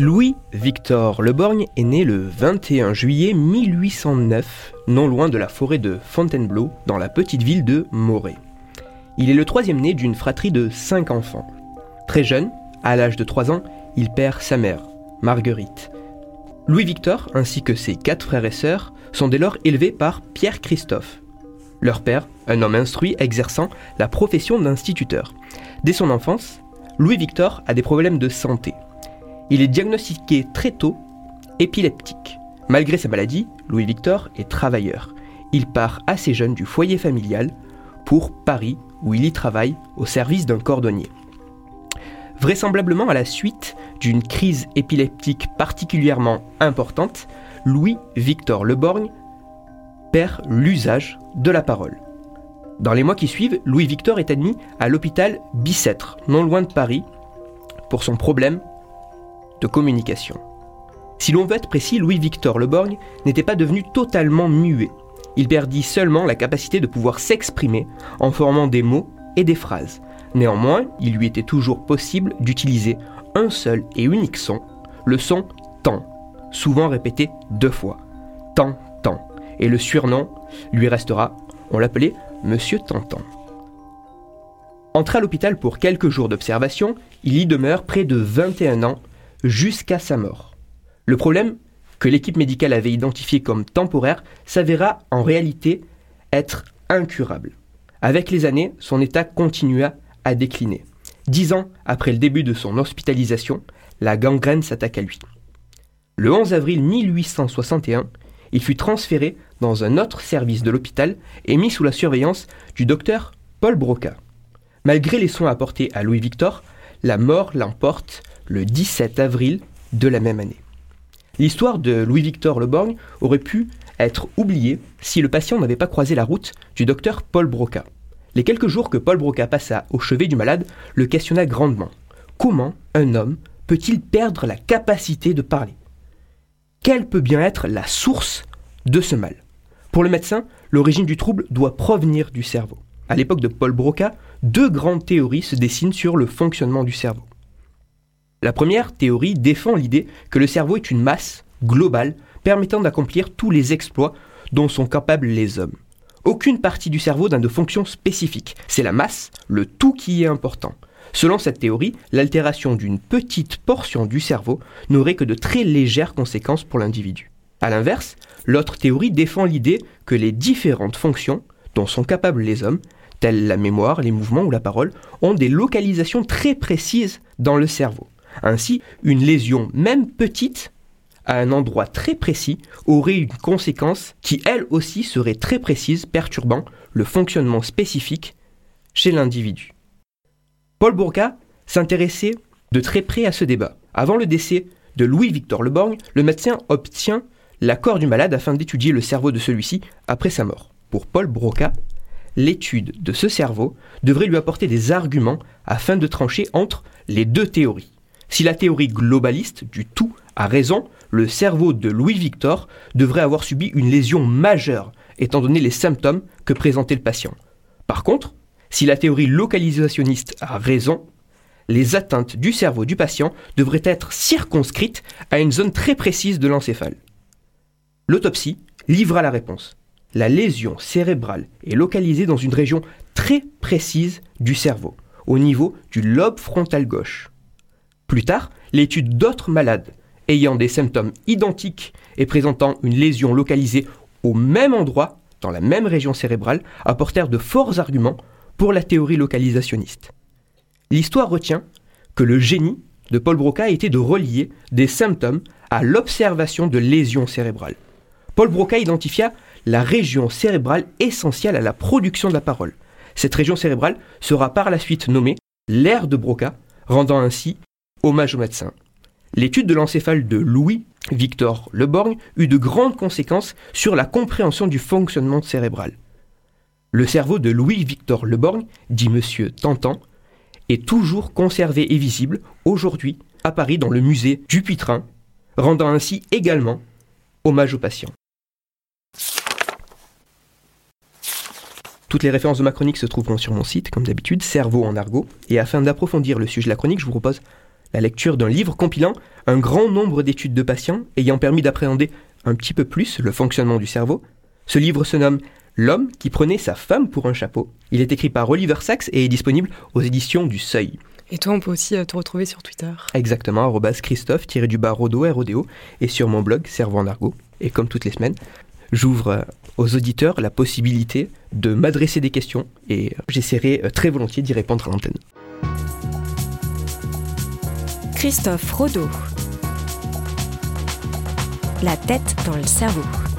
Louis-Victor Leborgne est né le 21 juillet 1809, non loin de la forêt de Fontainebleau, dans la petite ville de Moret. Il est le troisième né d'une fratrie de cinq enfants. Très jeune, à l'âge de 3 ans, il perd sa mère, Marguerite. Louis-Victor, ainsi que ses quatre frères et sœurs, sont dès lors élevés par Pierre Christophe. Leur père, un homme instruit exerçant la profession d'instituteur. Dès son enfance, Louis-Victor a des problèmes de santé. Il est diagnostiqué très tôt épileptique. Malgré sa maladie, Louis-Victor est travailleur. Il part assez jeune du foyer familial pour Paris où il y travaille au service d'un cordonnier. Vraisemblablement à la suite d'une crise épileptique particulièrement importante, Louis-Victor Leborgne perd l'usage de la parole. Dans les mois qui suivent, Louis-Victor est admis à l'hôpital Bicêtre, non loin de Paris, pour son problème communication. Si l'on veut être précis, Louis-Victor Leborgne n'était pas devenu totalement muet. Il perdit seulement la capacité de pouvoir s'exprimer en formant des mots et des phrases. Néanmoins, il lui était toujours possible d'utiliser un seul et unique son, le son tant, souvent répété deux fois. Tant, tant. Et le surnom lui restera, on l'appelait Monsieur Tantan. Entré à l'hôpital pour quelques jours d'observation, il y demeure près de 21 ans jusqu'à sa mort. Le problème, que l'équipe médicale avait identifié comme temporaire, s'avéra en réalité être incurable. Avec les années, son état continua à décliner. Dix ans après le début de son hospitalisation, la gangrène s'attaque à lui. Le 11 avril 1861, il fut transféré dans un autre service de l'hôpital et mis sous la surveillance du docteur Paul Broca. Malgré les soins apportés à Louis-Victor, la mort l'emporte le 17 avril de la même année. L'histoire de Louis-Victor Leborgne aurait pu être oubliée si le patient n'avait pas croisé la route du docteur Paul Broca. Les quelques jours que Paul Broca passa au chevet du malade le questionna grandement. Comment un homme peut-il perdre la capacité de parler? Quelle peut bien être la source de ce mal? Pour le médecin, l'origine du trouble doit provenir du cerveau. À l'époque de Paul Broca, deux grandes théories se dessinent sur le fonctionnement du cerveau. La première théorie défend l'idée que le cerveau est une masse globale permettant d'accomplir tous les exploits dont sont capables les hommes. Aucune partie du cerveau n'a de fonction spécifique. C'est la masse, le tout qui est important. Selon cette théorie, l'altération d'une petite portion du cerveau n'aurait que de très légères conséquences pour l'individu. A l'inverse, l'autre théorie défend l'idée que les différentes fonctions dont sont capables les hommes, telles la mémoire, les mouvements ou la parole, ont des localisations très précises dans le cerveau. Ainsi, une lésion, même petite, à un endroit très précis, aurait une conséquence qui, elle aussi, serait très précise, perturbant le fonctionnement spécifique chez l'individu. Paul Bourga s'intéressait de très près à ce débat. Avant le décès de Louis-Victor Leborgne, le médecin obtient l'accord du malade afin d'étudier le cerveau de celui-ci après sa mort. Pour Paul Broca, l'étude de ce cerveau devrait lui apporter des arguments afin de trancher entre les deux théories. Si la théorie globaliste du tout a raison, le cerveau de Louis-Victor devrait avoir subi une lésion majeure, étant donné les symptômes que présentait le patient. Par contre, si la théorie localisationniste a raison, les atteintes du cerveau du patient devraient être circonscrites à une zone très précise de l'encéphale. L'autopsie livra la réponse. La lésion cérébrale est localisée dans une région très précise du cerveau, au niveau du lobe frontal gauche. Plus tard, l'étude d'autres malades ayant des symptômes identiques et présentant une lésion localisée au même endroit, dans la même région cérébrale, apportèrent de forts arguments pour la théorie localisationniste. L'histoire retient que le génie de Paul Broca été de relier des symptômes à l'observation de lésions cérébrales. Paul Broca identifia la région cérébrale essentielle à la production de la parole. Cette région cérébrale sera par la suite nommée l'aire de Broca, rendant ainsi hommage au médecin. L'étude de l'encéphale de Louis Victor Leborgne eut de grandes conséquences sur la compréhension du fonctionnement cérébral. Le cerveau de Louis Victor Leborgne, dit Monsieur Tantan, est toujours conservé et visible aujourd'hui à Paris dans le musée Dupuytren, rendant ainsi également hommage aux patients. Toutes les références de ma chronique se trouveront sur mon site, comme d'habitude, Cerveau en argot. Et afin d'approfondir le sujet de la chronique, je vous propose la lecture d'un livre compilant un grand nombre d'études de patients ayant permis d'appréhender un petit peu plus le fonctionnement du cerveau. Ce livre se nomme L'homme qui prenait sa femme pour un chapeau. Il est écrit par Oliver Sacks et est disponible aux éditions du Seuil. Et toi, on peut aussi euh, te retrouver sur Twitter. Exactement, arrobas Christophe-du-bas Rodo, RODO, et sur mon blog Cerveau en argot. Et comme toutes les semaines, j'ouvre euh, aux auditeurs la possibilité de m'adresser des questions et euh, j'essaierai très volontiers d'y répondre à l'antenne. Christophe Rodeau. La tête dans le cerveau.